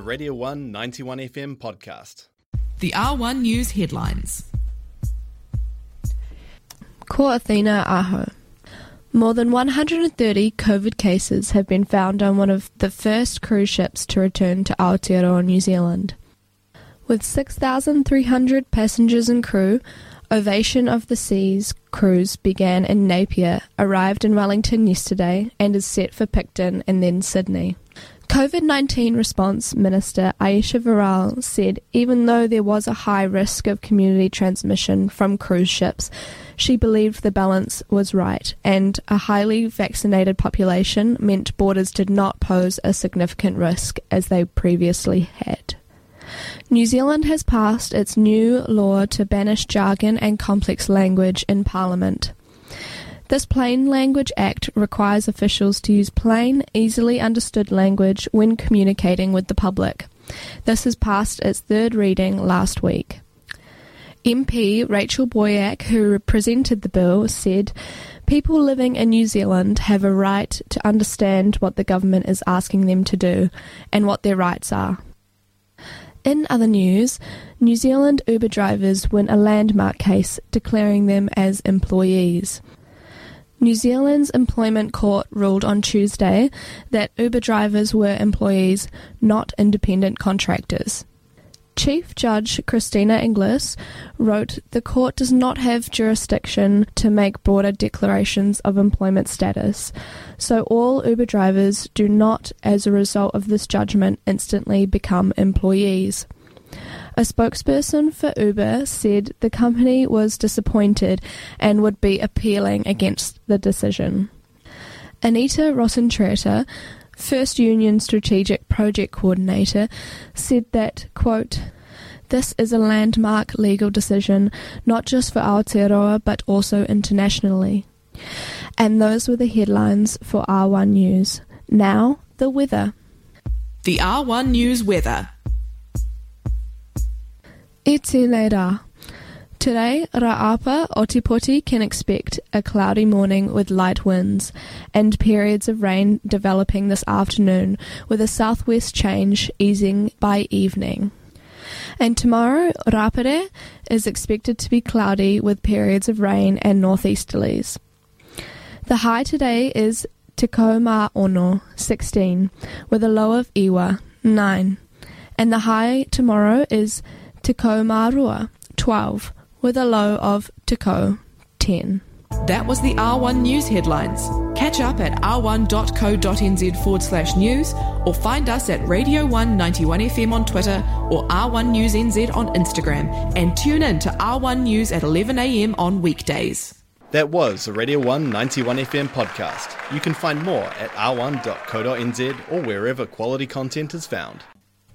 a Radio 1 91 FM podcast. The R1 News headlines. Ko Athina Aho. More than 130 COVID cases have been found on one of the first cruise ships to return to Aotearoa, New Zealand. With 6,300 passengers and crew, Ovation of the Seas cruise began in Napier, arrived in Wellington yesterday, and is set for Picton and then Sydney. COVID 19 response minister Ayesha Verrall said even though there was a high risk of community transmission from cruise ships, she believed the balance was right and a highly vaccinated population meant borders did not pose a significant risk as they previously had. New Zealand has passed its new law to banish jargon and complex language in Parliament. This Plain Language Act requires officials to use plain, easily understood language when communicating with the public. This has passed its third reading last week. MP Rachel Boyack, who presented the bill, said people living in New Zealand have a right to understand what the government is asking them to do and what their rights are. In other news, New Zealand Uber drivers win a landmark case declaring them as employees. New Zealand's Employment Court ruled on Tuesday that Uber drivers were employees, not independent contractors. Chief Judge Christina Inglis wrote the court does not have jurisdiction to make broader declarations of employment status, so all Uber drivers do not, as a result of this judgment, instantly become employees. A spokesperson for Uber said the company was disappointed and would be appealing against the decision. Anita Rosentreter, First Union Strategic Project Coordinator, said that, quote, this is a landmark legal decision, not just for Aotearoa but also internationally. And those were the headlines for R1 News. Now, the weather. The R1 News weather. Today, Rāapa Ōtepoti can expect a cloudy morning with light winds and periods of rain developing this afternoon with a southwest change easing by evening. And tomorrow, Rāpare is expected to be cloudy with periods of rain and northeasterlies. The high today is Tikoma Ono, 16, with a low of Iwa, 9. And the high tomorrow is Tikomarua, 12, with a low of Tiko, 10. That was the R1 News headlines. Catch up at r1.co.nz forward slash news or find us at Radio 191 FM on Twitter or R1 News NZ on Instagram and tune in to R1 News at 11am on weekdays. That was a Radio 191 FM podcast. You can find more at r1.co.nz or wherever quality content is found.